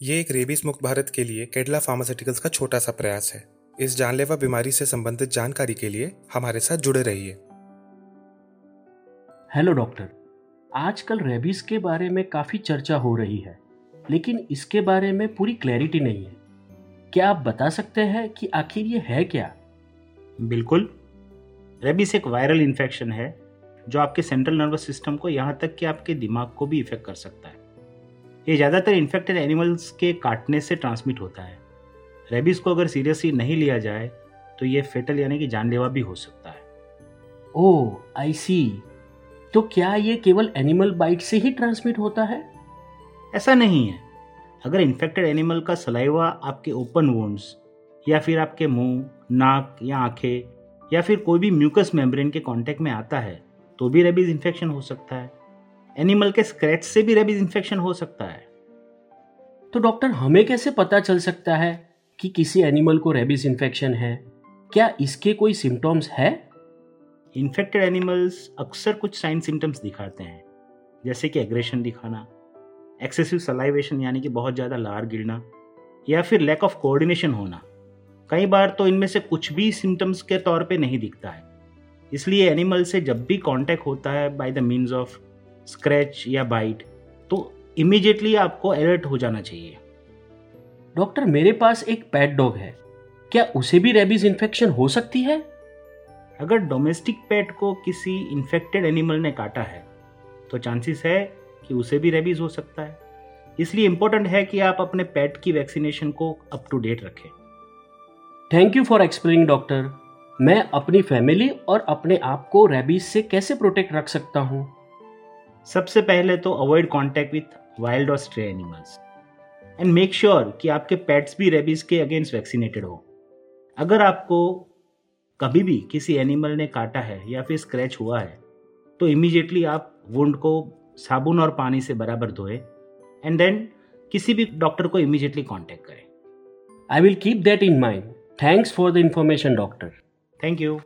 ये एक रेबीज मुक्त भारत के लिए केडला फार्मास्यूटिकल्स का छोटा सा प्रयास है। इस जानलेवा बीमारी से संबंधित जानकारी के लिए हमारे साथ जुड़े रहिए। हेलो डॉक्टर आजकल रेबीज के बारे में काफ़ी चर्चा हो रही है लेकिन इसके बारे में पूरी क्लैरिटी नहीं है। क्या आप बता सकते हैं कि आखिर ये है क्या? बिल्कुल। रेबीज एक वायरल इन्फेक्शन है जो आपके सेंट्रल नर्वस सिस्टम को यहाँ तक कि आपके दिमाग को भी इफ़ेक्ट कर सकता है। ये ज़्यादातर इन्फेक्टेड एनिमल्स के काटने से ट्रांसमिट होता है। रेबीज को अगर सीरियसली नहीं लिया जाए तो ये फेटल यानी कि जानलेवा भी हो सकता है। ओ आई सी तो क्या ये केवल एनिमल बाइट से ही ट्रांसमिट होता है? ऐसा नहीं है। अगर इन्फेक्टेड एनिमल का सलाइवा आपके ओपन वोन्स या फिर आपके मुँह नाक या आँखें या फिर कोई भी म्यूकस मेम्ब्रेन के कांटेक्ट में आता है तो भी रेबीज इन्फेक्शन हो सकता है। एनिमल के स्क्रैच से भी रेबीज इन्फेक्शन हो सकता है। तो डॉक्टर हमें कैसे पता चल सकता है कि किसी एनिमल को रेबीज इन्फेक्शन है? क्या इसके कोई सिम्टम्स है? इन्फेक्टेड एनिमल्स अक्सर कुछ साइन सिम्टम्स दिखाते हैं जैसे कि एग्रेशन दिखाना एक्सेसिव सलाइवेशन यानी कि बहुत ज़्यादा लार गिरना या फिर लैक ऑफ़ कोऑर्डिनेशन होना। कई बार तो इनमें से कुछ भी सिम्टम्स के तौर पे नहीं दिखता है। इसलिए एनिमल से जब भी कांटेक्ट होता है by the means of scratch या बाइट तो इमीडिएटली आपको अलर्ट हो जाना चाहिए। डॉक्टर मेरे पास एक पैट डॉग है। क्या उसे भी रेबीज इन्फेक्शन हो सकती है? अगर डोमेस्टिक पेट को किसी इन्फेक्टेड एनिमल ने काटा है तो चांसेस है कि उसे भी रेबीज हो सकता है। इसलिए इम्पोर्टेंट है कि आप अपने पेट की वैक्सीनेशन को अप टू डेट रखें। Thank you for explaining doctor मैं अपनी फैमिली और अपने आप को रेबीज से कैसे प्रोटेक्ट रख सकता हूँ? सबसे पहले तो अवॉइड कांटेक्ट विथ वाइल्ड और stray animals and make sure कि आपके पेट्स भी रेबीज के अगेंस्ट वैक्सीनेटेड हो। अगर आपको कभी भी किसी एनिमल ने काटा है या फिर स्क्रैच हुआ है तो इमीजिएटली आप वुंड को साबुन और पानी से बराबर धोए एंड देन किसी भी डॉक्टर को इमीजिएटली कांटेक्ट करें। I will keep that in mind thanks for the information doctor thank you